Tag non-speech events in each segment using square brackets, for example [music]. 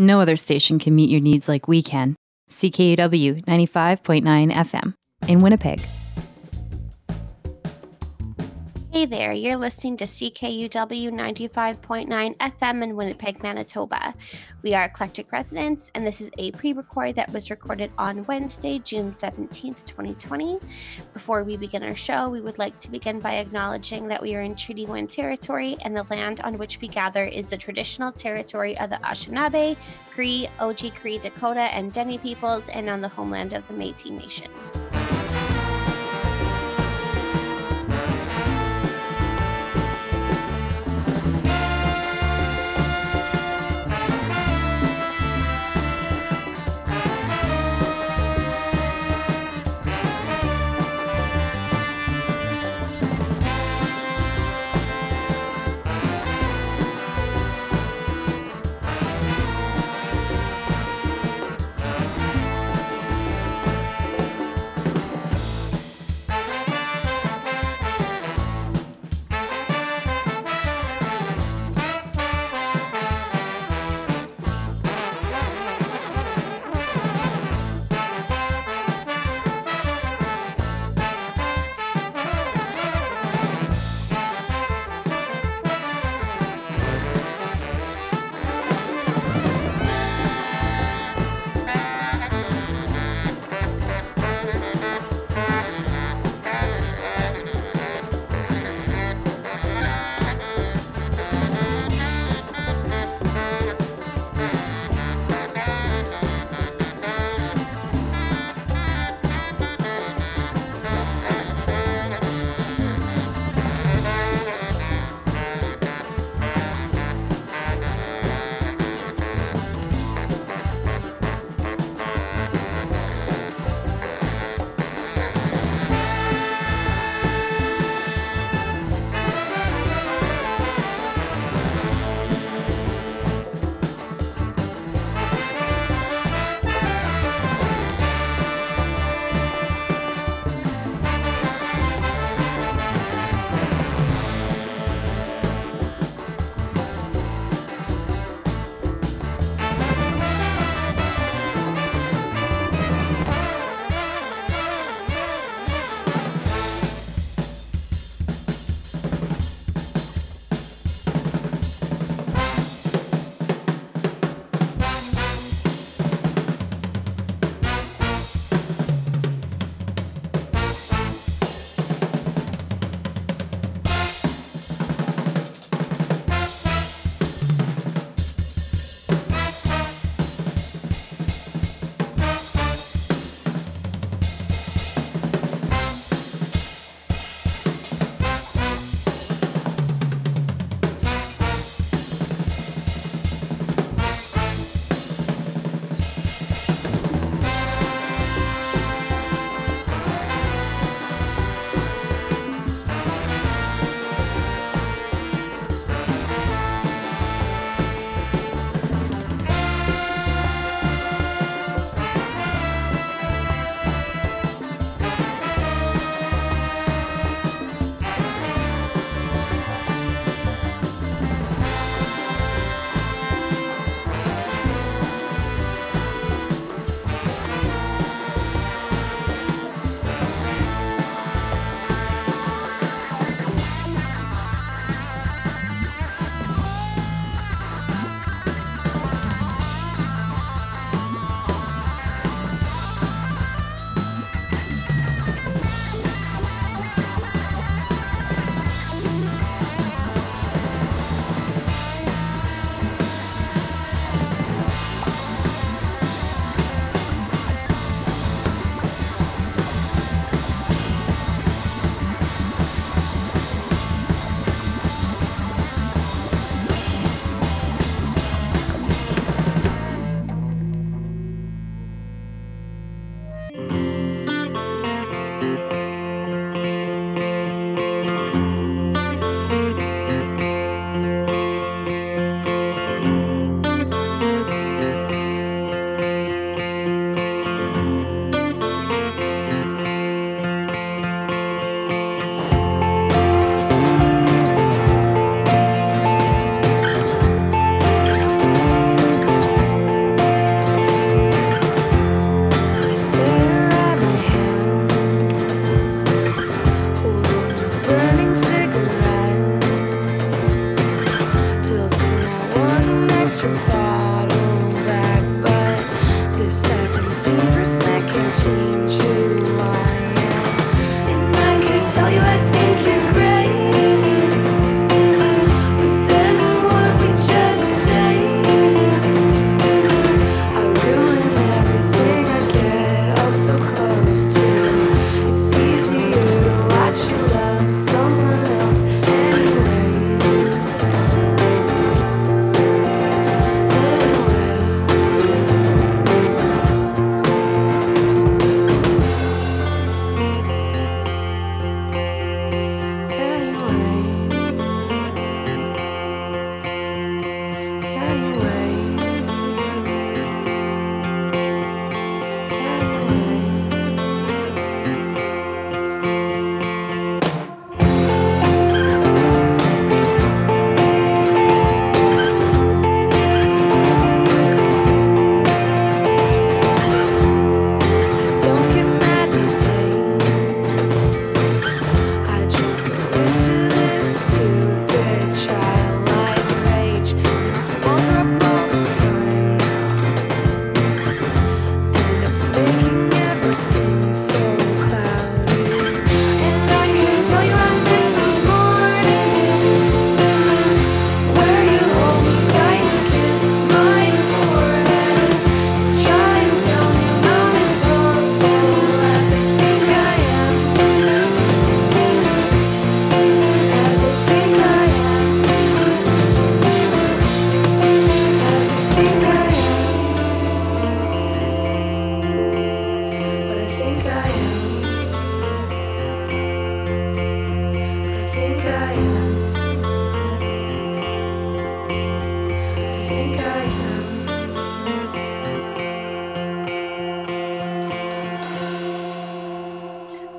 No other station can meet your needs like we can. CKUW 95.9 FM in Winnipeg. Hey there, you're listening to CKUW 95.9 FM in Winnipeg, Manitoba. We are Eclectic Residents, and this is a pre record that was recorded on Wednesday, June 17th, 2020. Before we begin our show, we would like to begin by acknowledging that we are in Treaty 1 territory, and the land on which we gather is the traditional territory of the Anishinaabe, Cree, Oji-Cree, Dakota, and Dene peoples, and on the homeland of the Metis Nation.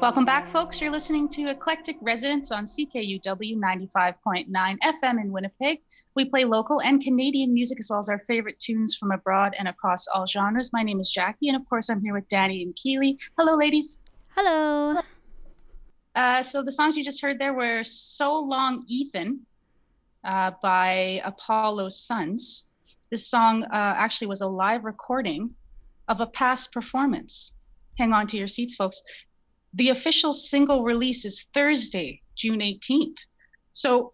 Welcome back, folks. You're listening to Eclectic Residents on CKUW 95.9 FM in Winnipeg. We play local and Canadian music as well as our favorite tunes from abroad and across all genres. My name is Jackie, and of course, I'm here with Danny and Keely. Hello, ladies. Hello. Uh, so the songs you just heard there were So Long Ethan uh, by Apollo Sons. This song uh, actually was a live recording of a past performance. Hang on to your seats, folks the official single release is Thursday, June 18th. So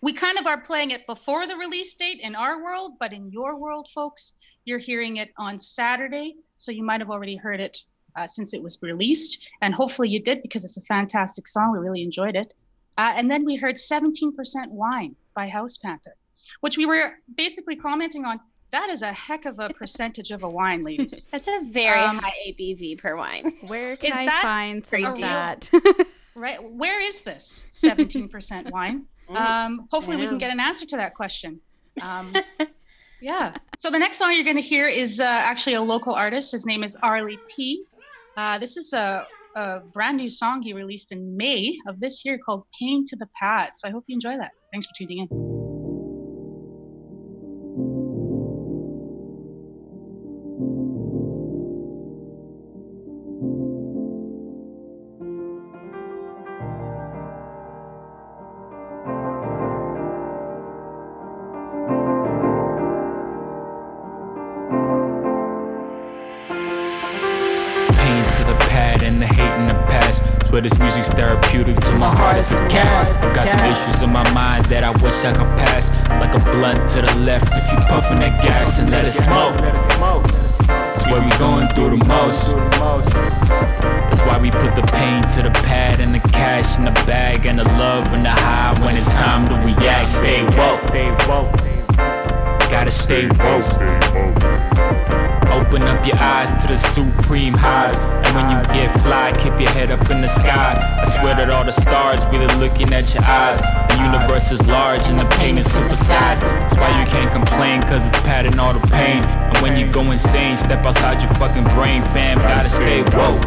we kind of are playing it before the release date in our world, but in your world, folks, you're hearing it on Saturday. So you might have already heard it uh, since it was released. And hopefully you did because it's a fantastic song. We really enjoyed it. Uh, and then we heard 17% Wine by House Panther, which we were basically commenting on that is a heck of a percentage of a wine, ladies. [laughs] That's a very um, high ABV per wine. Where can is I find some of that? [laughs] right. Where is this 17% wine? [laughs] Mm, um, hopefully, we can get an answer to that question. Um, yeah. So the next song you're going to hear is uh, actually a local artist. His name is Arlie P. Uh, this is a, a brand new song he released in May of this year called Pain to the Pad. So I hope you enjoy that. Thanks for tuning in. Issues in my mind that I wish I could pass. Like a blunt to the left if you puffin' that gas and let it smoke. That's where we going through the most. That's why we put the pain to the pad and the cash in the bag and the love and the high when it's time to react. Stay woke. Gotta stay woke. Open up your eyes to the supreme highs. And when you get fly, keep your head up in the sky. I swear that all the stars really looking at your eyes. The universe is large and the pain is supersized. That's why you can't complain, cause it's padding all the pain. And when you go insane, step outside your fucking brain, fam. Gotta stay woke.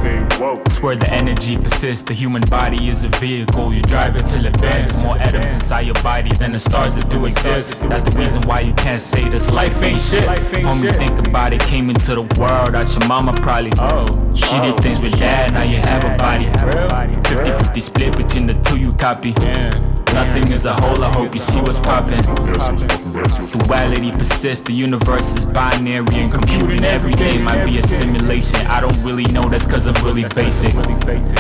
It's where the energy persists. The human body is a vehicle. You drive it till it bends. More atoms inside your body than the stars that do exist. That's the reason why you can't say this life ain't shit. Homie, think about it. Came into the world out your mama probably. Oh, she did things with dad, now you have a body. 50 50 split between the two you copy. Nothing is a whole, I hope you see what's poppin'. Duality persists, the universe is binary and computing every day might be a simulation. I don't really know, that's cause I'm really basic.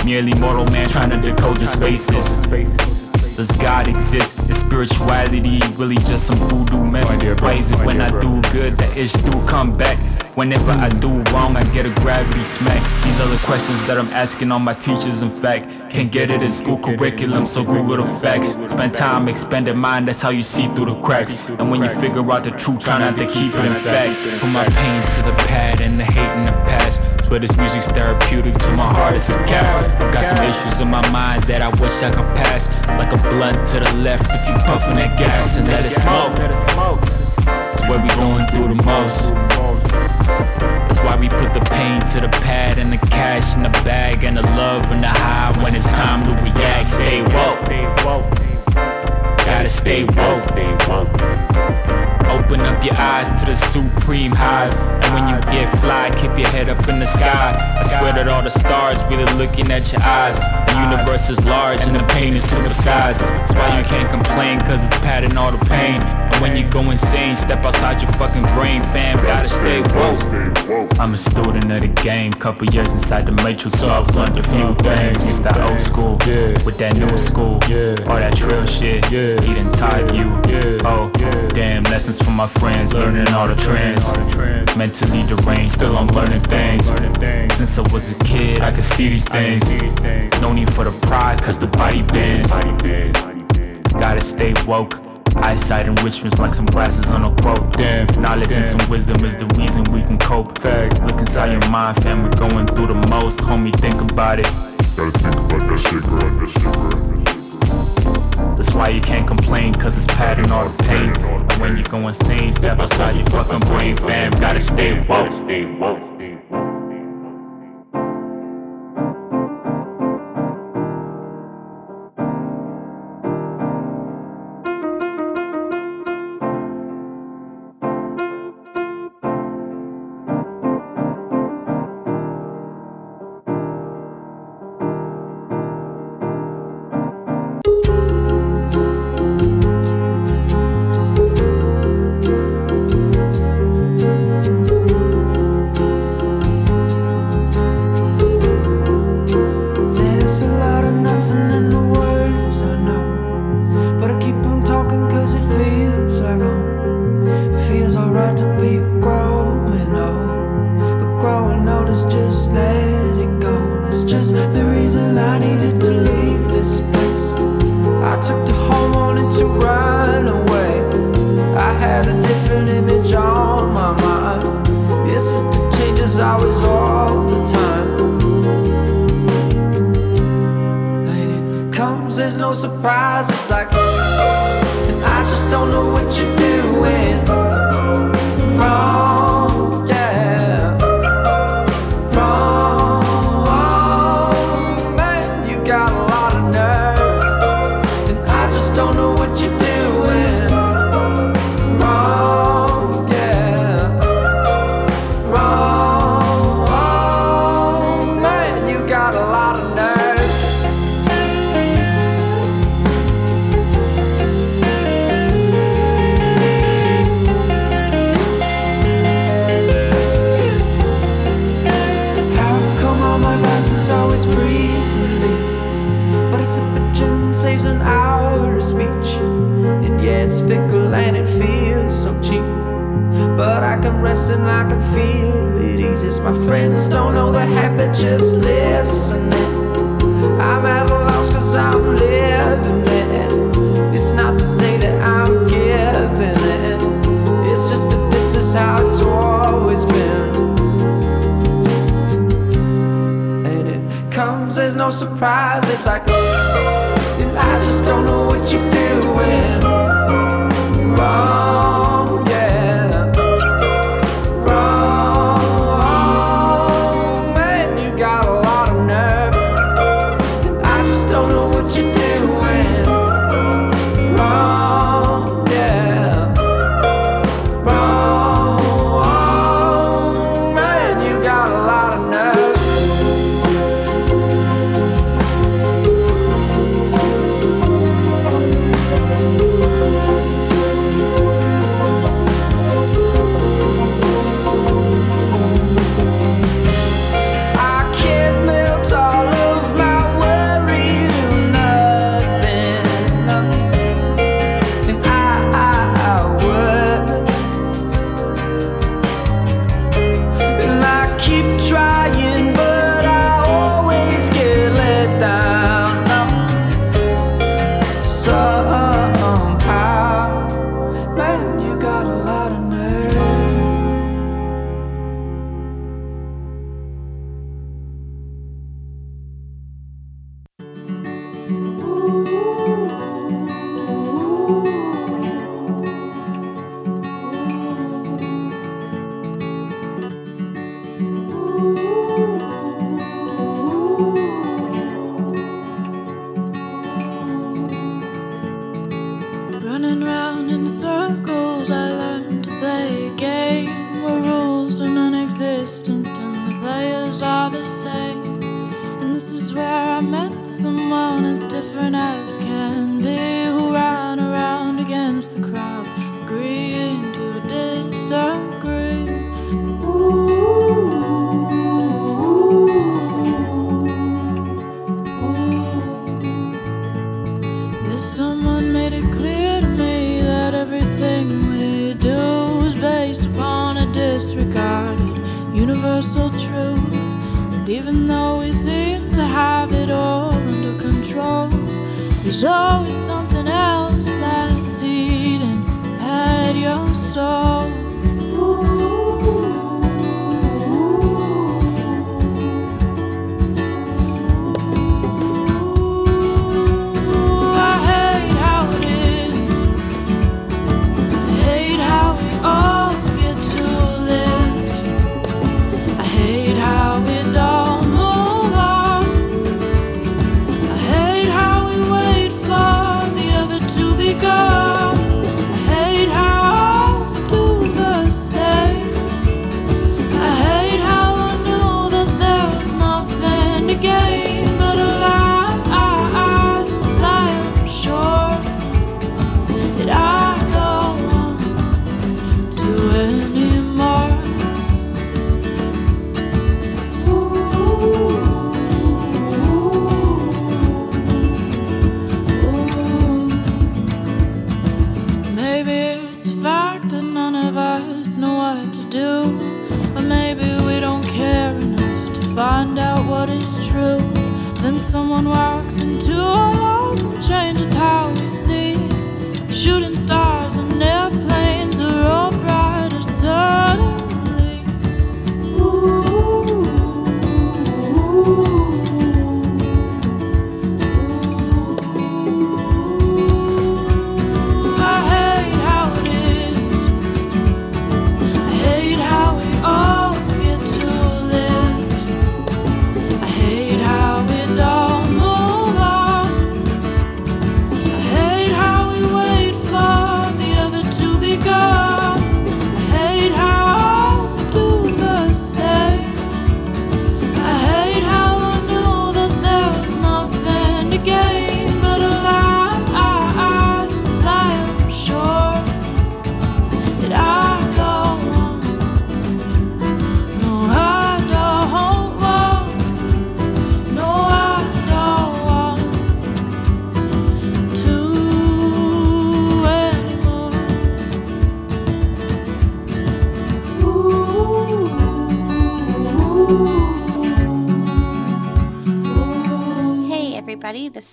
Merely mortal man trying to decode the spaces. Does God exist? Is spirituality really just some voodoo mess? Why is it when I do good that ish do come back? Whenever I do wrong, I get a gravity smack. These are the questions that I'm asking all my teachers, in fact. Can't get it in school curriculum, so Google the facts. Spend time, expanded mind, that's how you see through the cracks. And when you figure out the truth, try not to keep it in fact. Put my pain to the pad and the hate in the past. Swear this music's therapeutic to my heart, it's a gas. Got some issues in my mind that I wish I could pass. Like a blunt to the left if you puffin' that gas and let it smoke. That's where we going through the most. That's why we put the pain to the pad and the cash in the bag and the love and the high when it's time to react. Stay woke. Gotta stay woke. Open up your eyes to the supreme highs. And when you get fly, keep your head up in the sky. I swear that all the stars really looking at your eyes. The universe is large and the pain is supersized. That's why you can't complain, cause it's padding all the pain. When you go insane, step outside your fucking brain, fam. Gotta stay woke. I'm a student of the game, couple years inside the matrix, so I've learned a few things. It's that old school with that new school, all that trill shit. He done taught you. Oh, damn, lessons from my friends, learning all the trends. Mentally deranged, still I'm learning things. Since I was a kid, I could see these things. No need for the pride, cause the body bends. Gotta stay woke. Eyesight enrichment's like some glasses on a quote. Damn, knowledge and some wisdom is the reason we can cope. Fact, look inside your mind, fam. We're going through the most. Homie, think about it. Gotta think about that shit, girl. That shit, girl. That's why you can't complain, cause it's padding all the pain. And when you go insane, step outside your fucking brain, fam. Gotta stay woke. Stay woke. There's always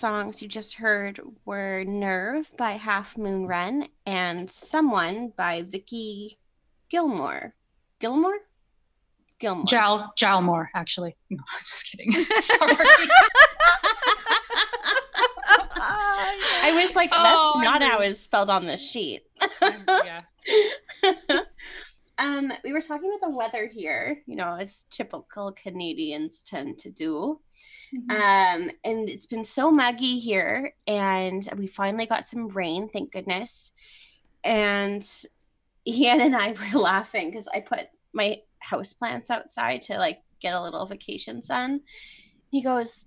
songs you just heard were Nerve by Half Moon Run and Someone by Vicky Gilmore. Gilmore? Gilmore. Jal Jalmore, actually. No, [laughs] I'm just kidding. [laughs] [laughs] Sorry. I was like, that's Oh, not how it's spelled on the sheet. yeah. um, we were talking about the weather here, you know, as typical Canadians tend to do. Um, and it's been so muggy here, and we finally got some rain, thank goodness. And Ian and I [laughs] were laughing because I put my houseplants outside to like get a little vacation sun. He goes,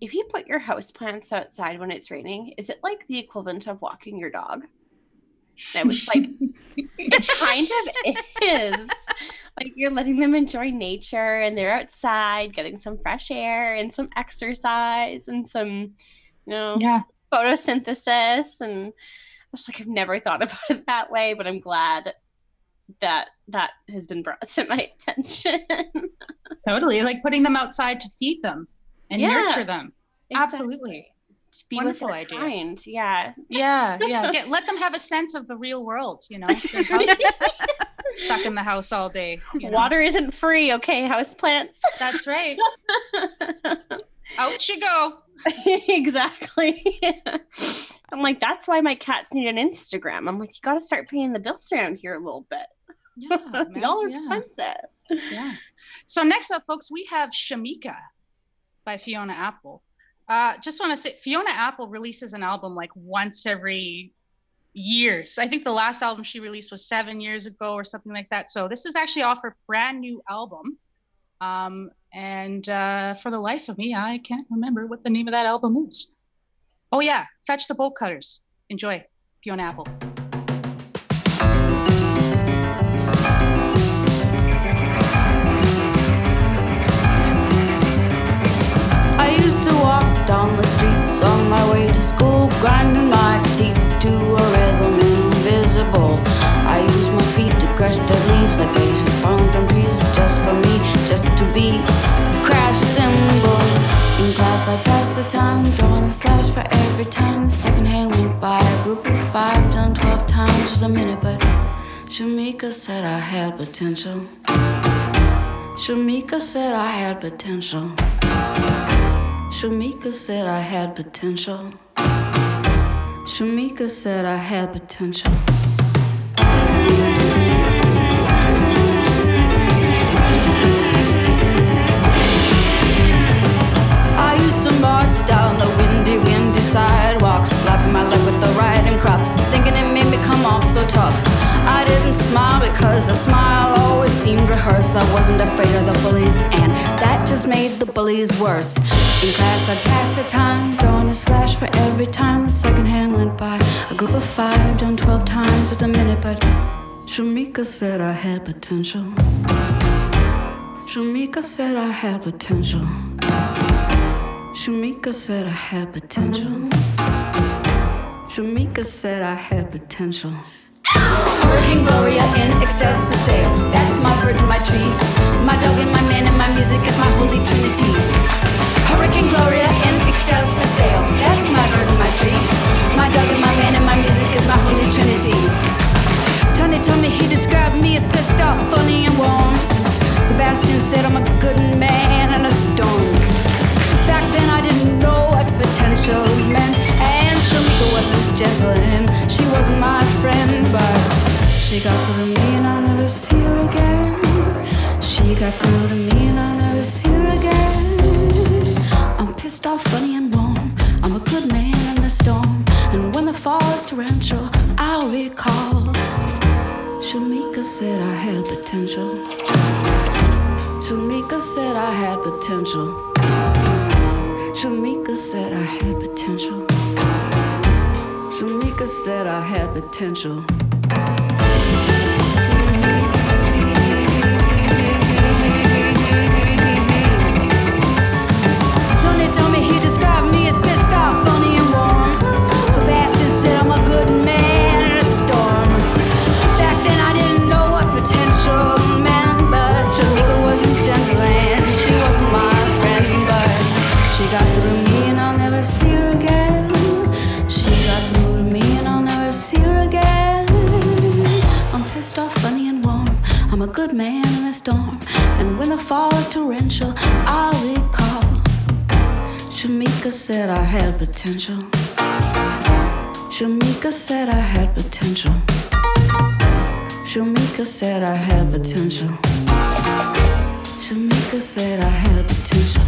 if you put your houseplants outside when it's raining, is it like the equivalent of walking your dog? And I was like, [laughs] it kind of is. Like you're letting them enjoy nature and they're outside getting some fresh air and some exercise and some, you know, Yeah. photosynthesis. And I was like, I've never thought [laughs] about it that way, but I'm glad that that has been brought to my attention. [laughs] Totally. Like putting them outside to feed them and Yeah. nurture them. Exactly. Absolutely. Wonderful idea. kind. Yeah. Yeah. Yeah. [laughs] Get, let them have a sense of the real world, you know? Stuck in the house all day. you know? Water isn't free, okay, houseplants. [laughs] That's right. [laughs] Out you go. exactly. [laughs] I'm like, that's why my cats need an Instagram. I'm like, you got to start paying the bills around here a little bit. Yeah, man, Y'all are yeah. expensive. Yeah. So next up, folks, we have Shameika by Fiona Apple. Uh, just want to say Fiona Apple releases an album like once every years. I think the last album she released was seven years ago or something like that. So this is actually off her brand new album. Um, and uh, for the life of me, I can't remember what the name of that album is. Oh yeah, Fetch the Bolt Cutters. Enjoy, Fiona Apple. I used to walk down the streets on my way to school, grinding my to a rhythm invisible. I use my feet to crush the leaves like they had fallen from trees just for me, just to be crash cymbals. In class, I pass the time, drawing a slash for every time the second hand went by. A group of five done twelve times was a minute, but Shameika said I had potential. Shameika said I had potential. Shameika said I had potential. Shameika said I had potential. I used to march down the windy, windy sidewalk, slapping my leg with the riding crop, thinking it made me come off so tough. I didn't smile because a smile always seemed rehearsed. I wasn't afraid of the bullies, and that just made the bullies worse. In class, I'd pass the time, drawing a slash for every time the second hand went by. A group of five done twelve times was a minute, but Shameika said I had potential. Shameika said I had potential. Shameika said I had potential. Shameika said I had potential. Hurricane Gloria in Excelsis Dale. That's my bird and my tree. My dog and my man and my music is my holy trinity. Hurricane Gloria in Excelsis Dale. That's my bird and my tree. My dog and my man and my music is my holy trinity. Tony told me he described me as pissed off, funny and warm. Sebastian said I'm a good man in a storm. Back then I didn't know what potential meant, and Shameika wasn't gentle and she wasn't my friend, but she got through to me and I'll never see her again. She got through to me and I'll never see her again. I'm pissed off, funny and warm. I'm a good man in a storm, and when the fall is torrential, I'll recall. Shameika said I had potential. Shameika said I had potential. Shameika said I had potential. Shameika said I had potential. The fall is torrential, I'll recall. Shameika said I had potential. Shameika said I had potential. Shameika said I had potential. Shameika said I had potential.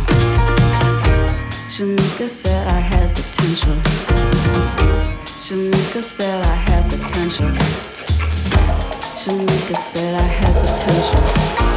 Shameika said I had potential. Shameika said I had potential. Shameika said I had potential.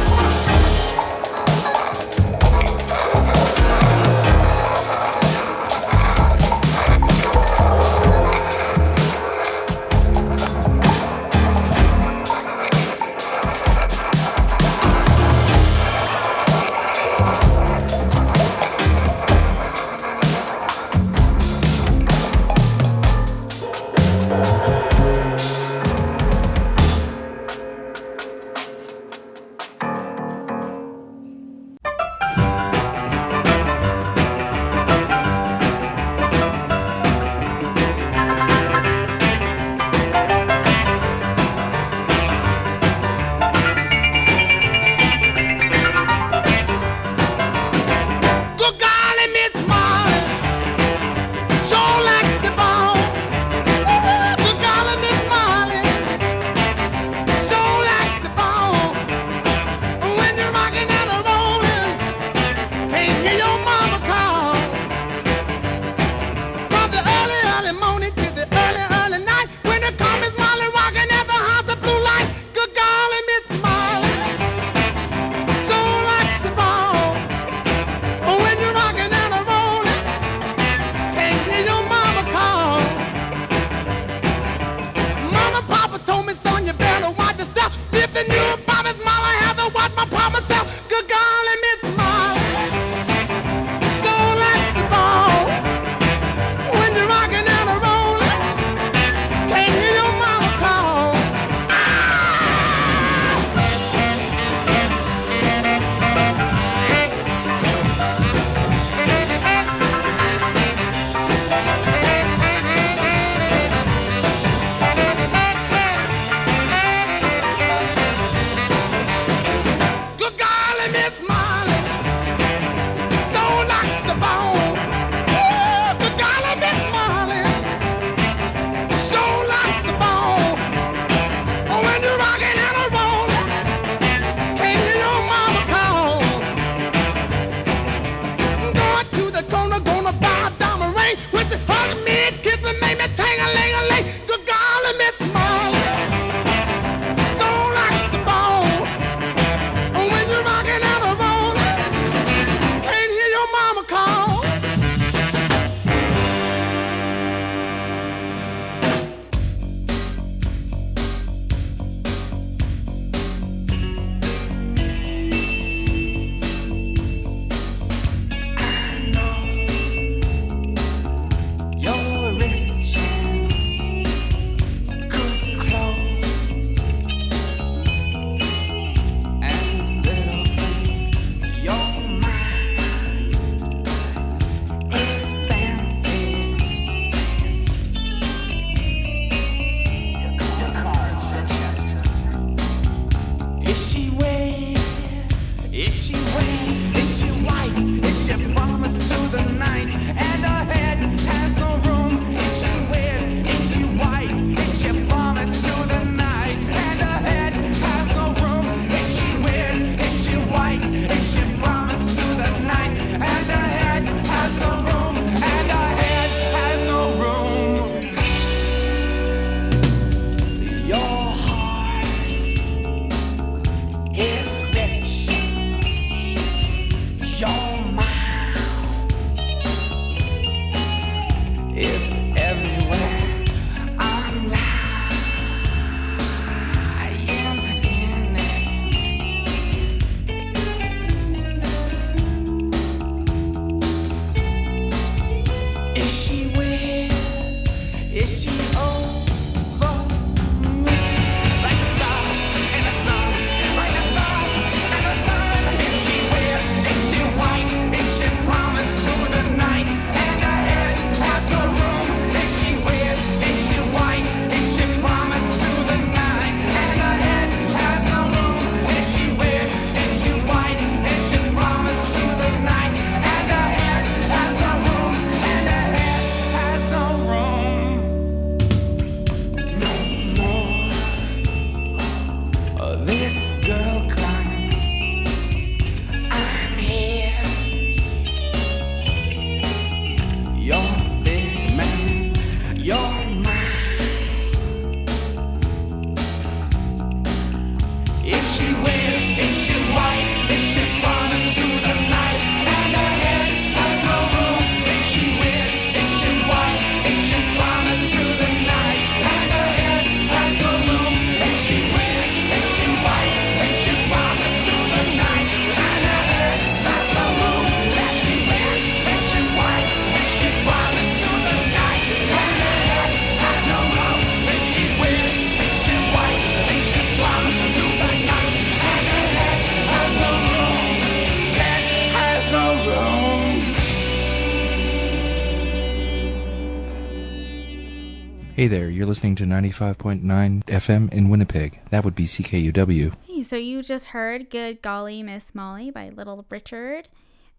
You're listening to 95.9 FM in Winnipeg. That would be CKUW. Hey, so you just heard Good Golly Miss Molly by Little Richard.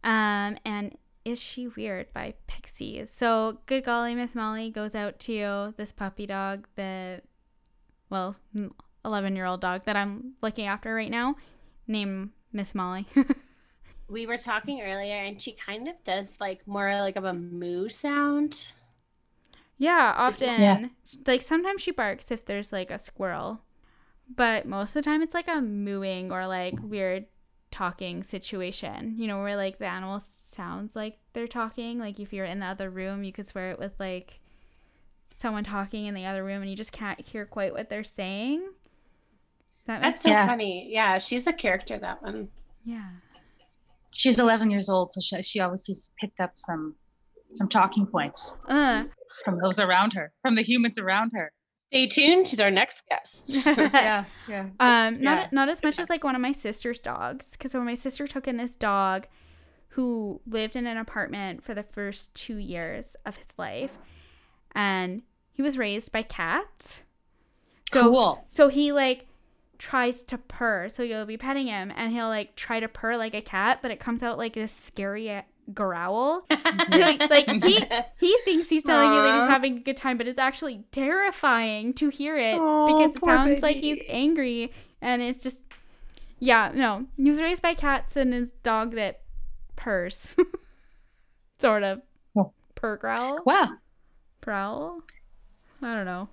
Um, and Is She Weird by Pixies. So Good Golly Miss Molly goes out to this puppy dog that, well, 11 year old dog that I'm looking after right now, named Miss Molly. [laughs] we were talking earlier and she kind of does like more like of a moo sound. Yeah, often. Yeah. Like sometimes she barks if there's like a squirrel. But most of the time it's like a mooing or like weird talking situation. You know, where like the animal sounds like they're talking. Like if you're in the other room, you could swear it with like someone talking in the other room and you just can't hear quite what they're saying. That That's so funny. Yeah, she's a character, that one. Yeah. She's 11 years old, so she, she obviously picked up some some talking points Uh. From those around her, from the humans around her. Stay tuned. She's our next guest. [laughs] yeah, yeah. Um, Yeah. not not as much as like one of my sister's dogs, because when my sister took in this dog, who lived in an apartment for the first two years of his life, and he was raised by cats. So, Cool. So he like tries to purr. So you'll be petting him, and he'll like try to purr like a cat, but it comes out like this scary growl. [laughs] like, like he [laughs] he thinks he's telling you that he's having a good time, but it's actually terrifying to hear it Aw, because it poor sounds like he's angry, and it's just yeah, no. He was raised by cats and his dog that purrs, [laughs] sort of purr growl. Wow. Prowl. I don't know.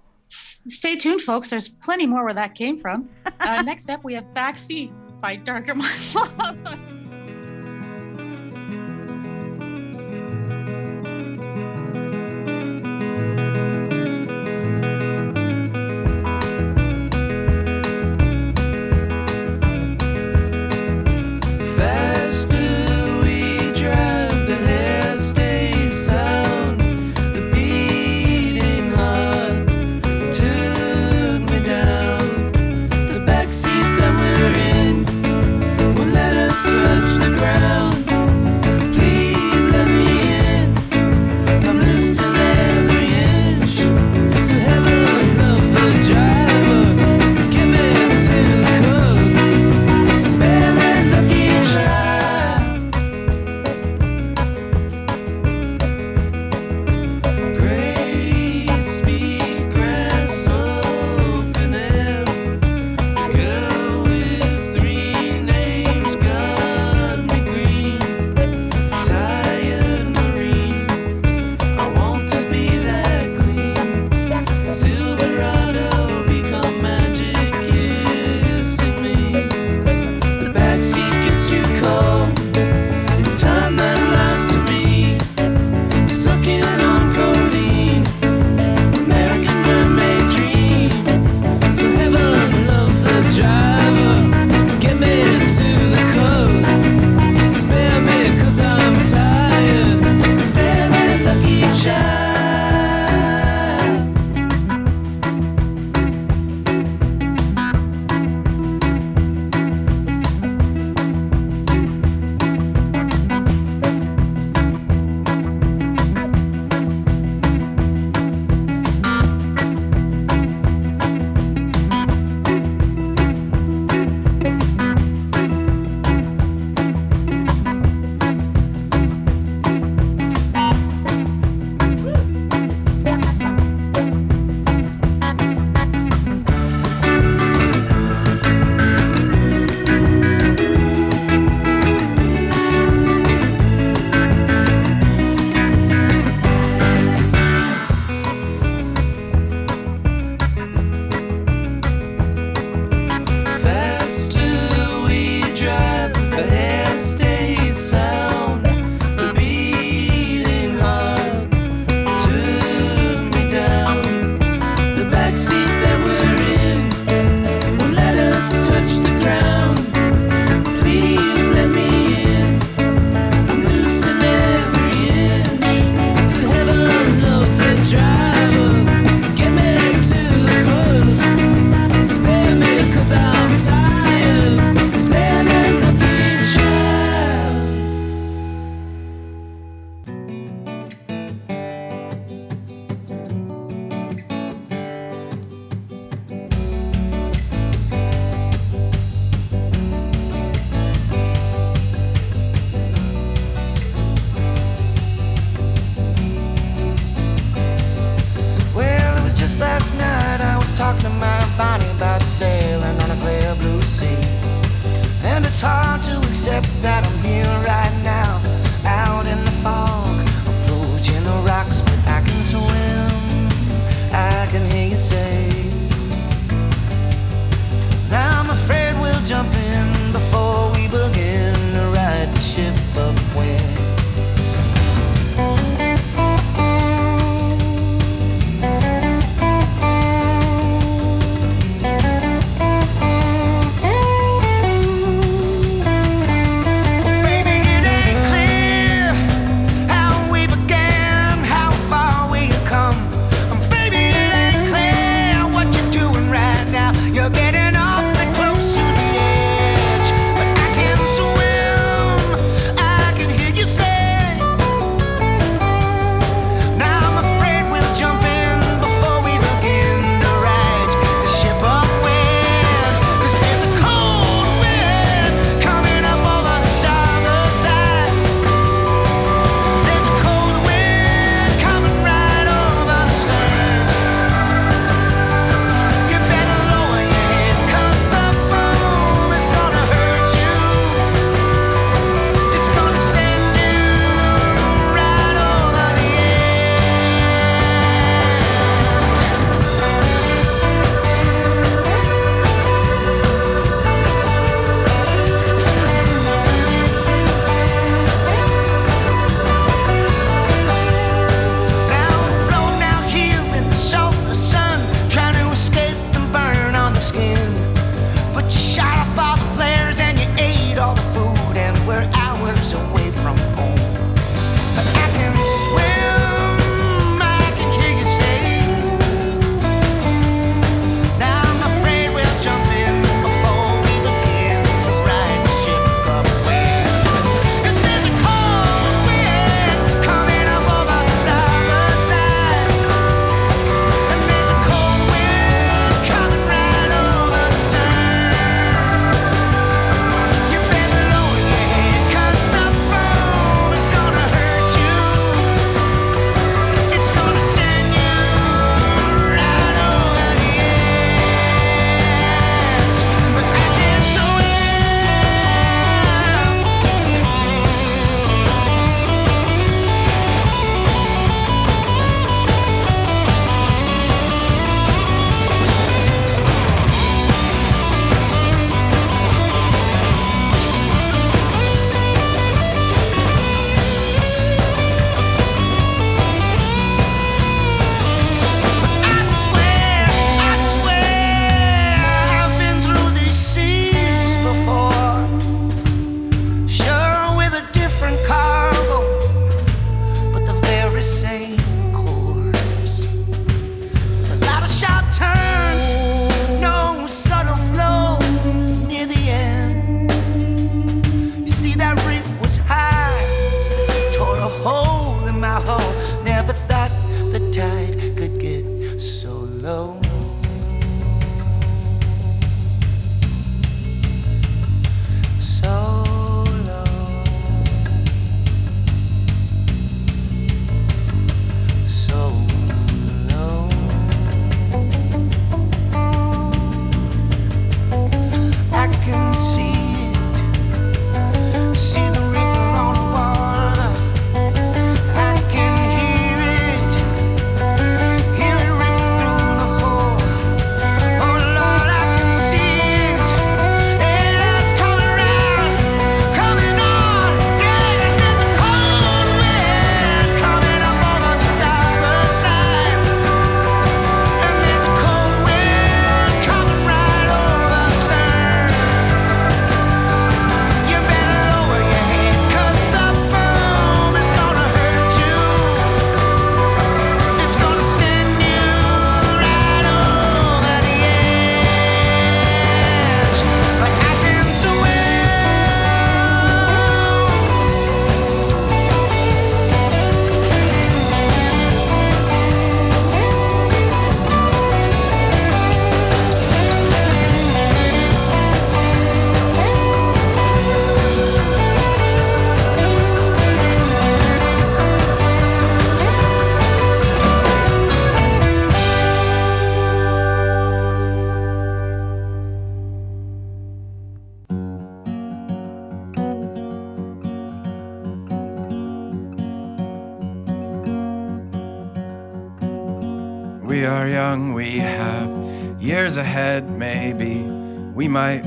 Stay tuned, folks. There's plenty more where that came from. Uh, next up, we have Backseat by Darker My Love.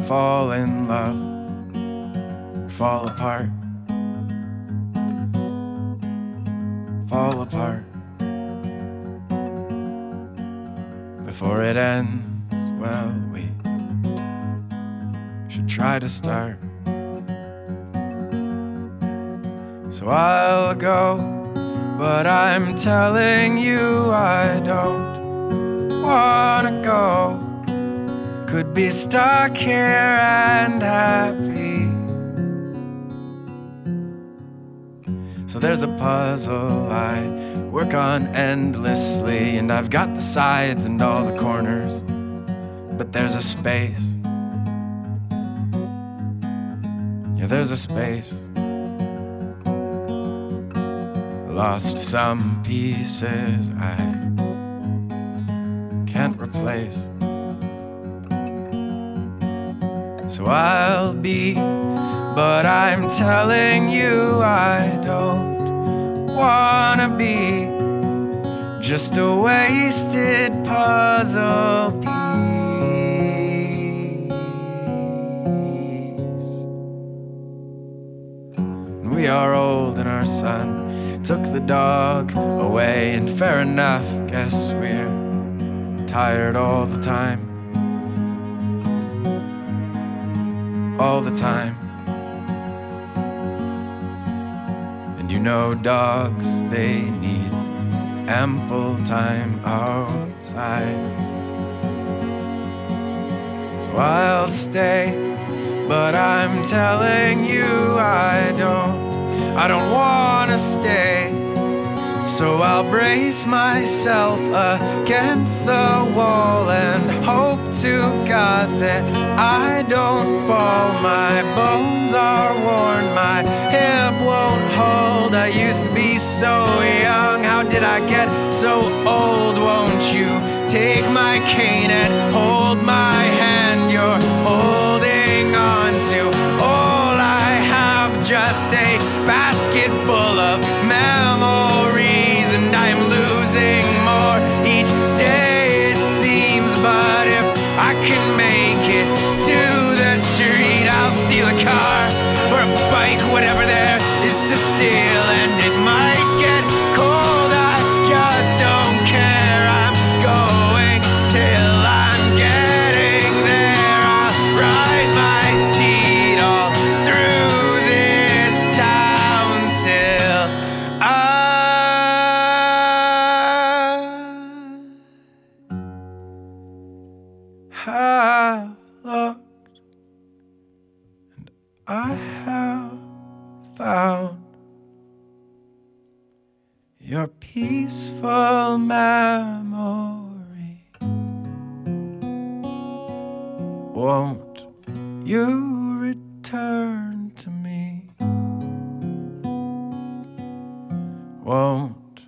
Fall in puzzle I work on endlessly, and I've got the sides and all the corners, but there's a space. Yeah, there's a space. Lost some pieces I can't replace. So I'll be, but I'm telling you I don't wanna be just a wasted puzzle piece. We are old and our son took the dog away, and fair enough, guess we're tired all the time. All the time. Know, dogs, they need ample time outside. So I'll stay, but I'm telling you I don't. I don't wanna stay. So I'll brace myself against the wall and hope to God that I don't fall. My bones are worn, my hip won't hold. I used to be so young, how did I get so old? Won't you take my cane and hold my hand? You're holding on to all I have, just a peaceful memory. Won't you return to me? Won't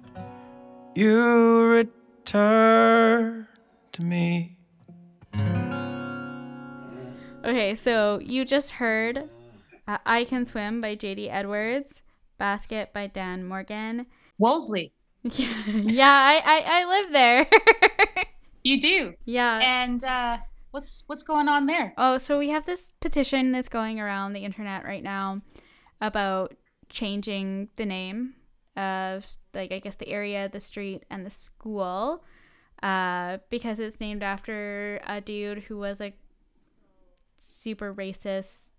you return to me? Okay, so you just heard uh, I Can Swim by JD Edwards, Basket by Dan Mangan. Wolseley. Yeah, [laughs] yeah I, I, I live there. [laughs] You do. yeah. And uh, what's what's going on there? Oh, so we have this petition that's going around the internet right now about changing the name of like I guess the area, the street, and the school, uh, because it's named after a dude who was a super racist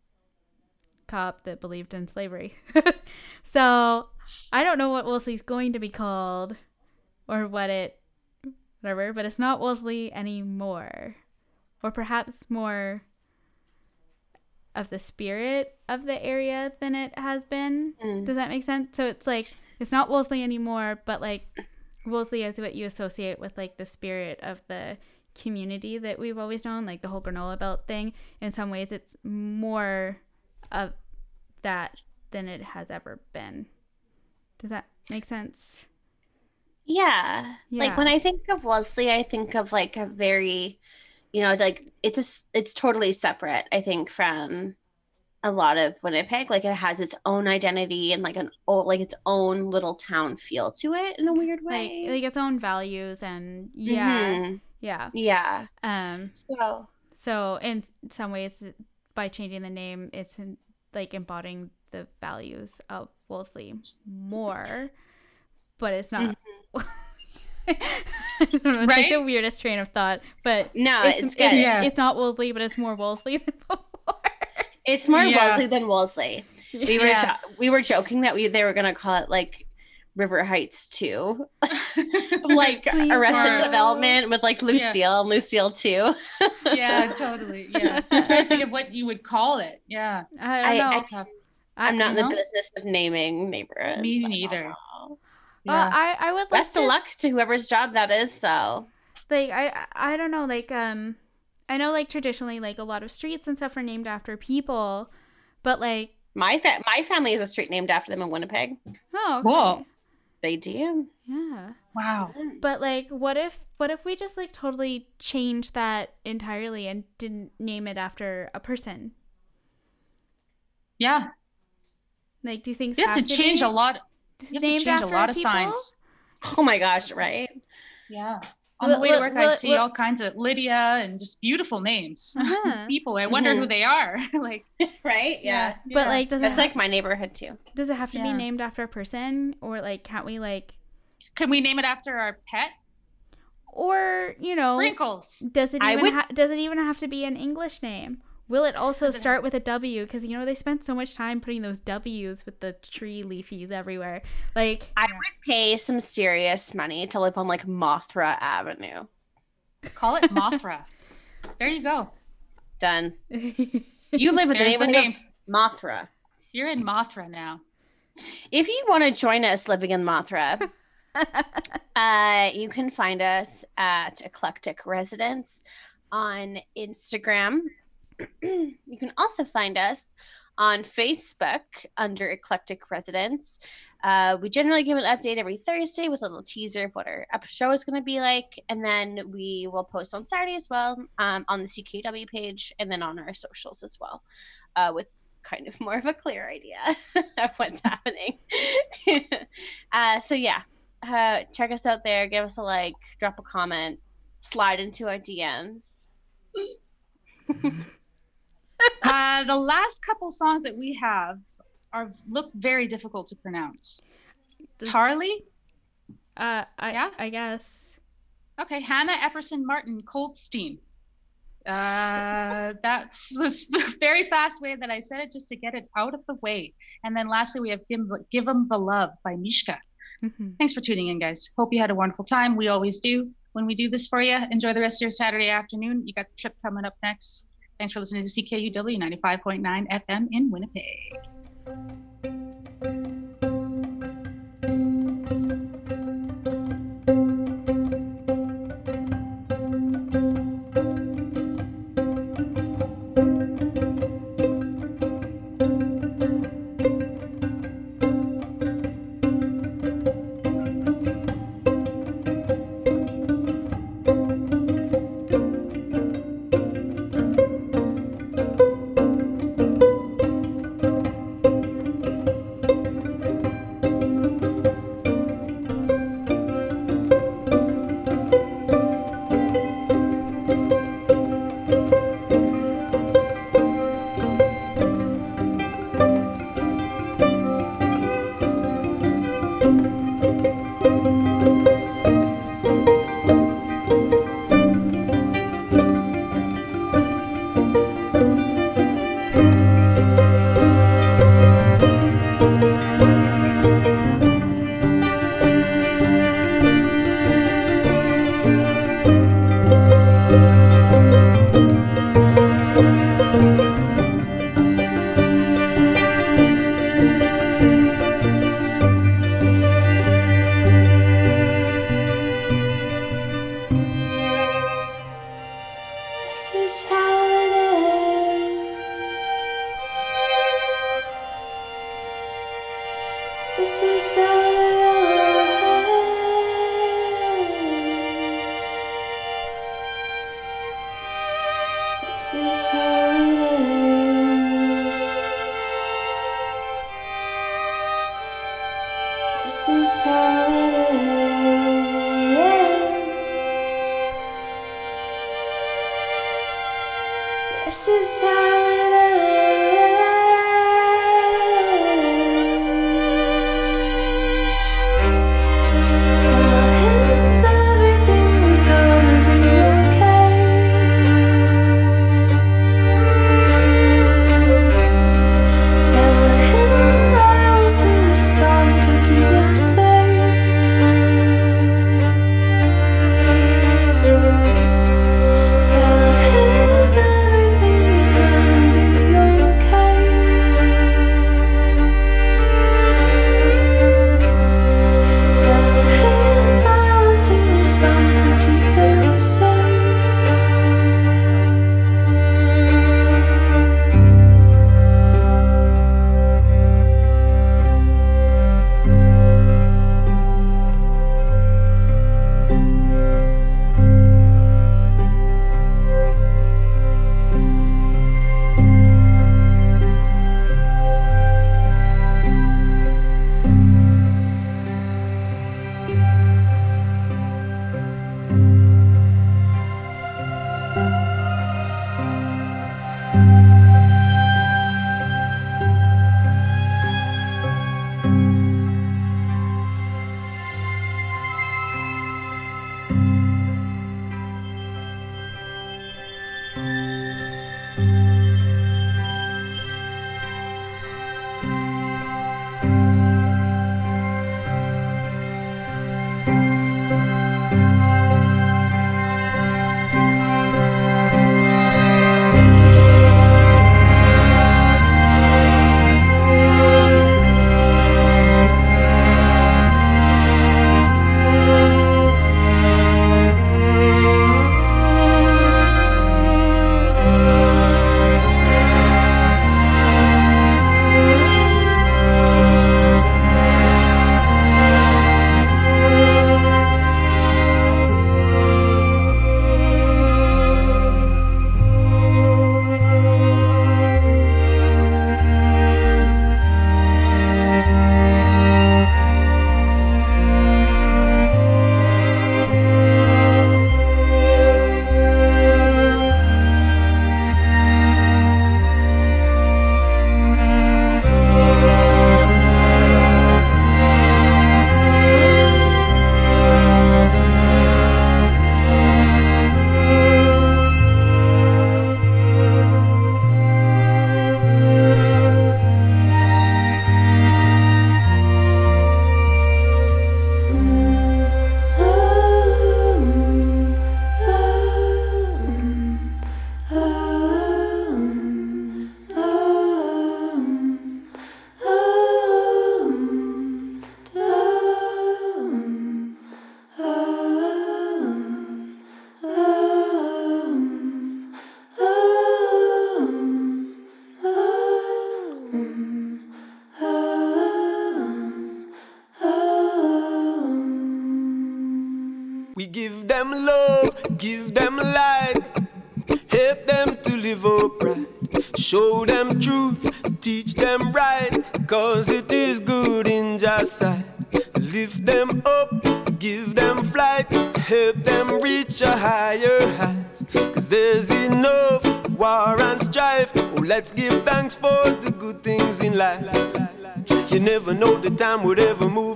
cop that believed in slavery. [laughs] so I don't know what Wolseley's going to be called or what it whatever, but it's not Wolseley anymore. Or perhaps more of the spirit of the area than it has been. Mm. Does that make sense? So it's like it's not Wolseley anymore, but like Wolseley is what you associate with like the spirit of the community that we've always known, like the whole granola belt thing. In some ways, it's more of that than it has ever been. Does that make sense? Yeah. Like when I think of Leslie, I think of like a very, you know, like it's a, it's totally separate, I think, from a lot of Winnipeg. Like it has its own identity and like an old, like its own little town feel to it in a weird way. like like its own values and yeah Mhm. yeah yeah. um So so in some ways by changing the name it's in, like embodying the values of Wolseley more but it's not mm-hmm. [laughs] I don't know, it's like Right? the weirdest train of thought but No, it's, it's good. Yeah. it's not Wolseley but it's more Wolseley than [laughs] before it's more Yeah. Wolseley than Wolseley. We were Yeah. jo- we were joking that we they were gonna call it like River Heights too, [laughs] like Please, Arrested no. Development with like Lucille and Lucille too. yeah, totally. Yeah. I'm trying to think of what you would call it. Yeah. I I- don't know I- It's tough. I, I'm not in you the business of naming neighborhoods. Me I neither. know. Uh, I I would like Best of luck to whoever's job that is, though. like I I don't know like um I know like traditionally like a lot of streets and stuff are named after people, but like My fa- my family is a street named after them in Winnipeg. oh Whoa. okay. They do. yeah. Wow. But like what if what if we just like totally changed that entirely and didn't name it after a person? Yeah. Like do things think You have to change a lot. You have to change a lot of people? signs. Oh my gosh! Right? Yeah. On Will- the way to work, will- I see will- all kinds of Lydia and just beautiful names. [laughs] Uh-huh. People. I wonder who Mhm. they are. [laughs] like, [laughs] Right? Yeah. But like does That's it like my neighborhood too. does it have to be named after a person or like can't we like can we name it after our pet? or you know Sprinkles. Does it even would- ha- does it even have to be an English name? Will it also Does it- start with a W? Because you know they spent so much time putting those W's with the tree leafies everywhere. Like I would pay some serious money to live on like Mothra Avenue. Call it Mothra. [laughs] there you go. Done. [laughs] You live in the There's the name. of Mothra. You're in Mothra now. If you want to join us living in Mothra, [laughs] uh, you can find us at Eclectic Residents on Instagram. [clears throat] you can also find us on Facebook under Eclectic Residents. Uh, we generally give an update every Thursday with a little teaser of what our show is going to be like. And then we will post on Saturday as well um, on the CKUW page and then on our socials as well uh, with kind of more of a clear idea [laughs] of what's happening. [laughs] uh, so, yeah, uh, check us out there. Give us a like, drop a comment, slide into our DMs. [laughs] [laughs] Uh, the last couple songs that we have are look very difficult to pronounce. Does- Tarly? uh, I Yeah? I guess Okay, Hannah Epperson Martin Coldstein. Uh, that's was [laughs] a very fast way that I said it just to get it out of the way. And then lastly, we have Give, Give 'em the Love by Mishka. Mhm. Thanks for tuning in, guys. Hope you had a wonderful time. We always do when we do this for you. Enjoy the rest of your Saturday afternoon. You got the trip coming up next. Thanks for listening to CKUW 95.9 FM in Winnipeg.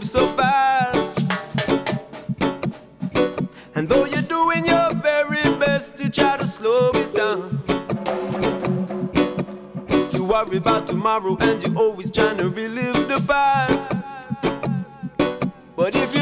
move so fast. And though you're doing your very best to try to slow me down, you worry about tomorrow and you're always trying to relive the past. But if you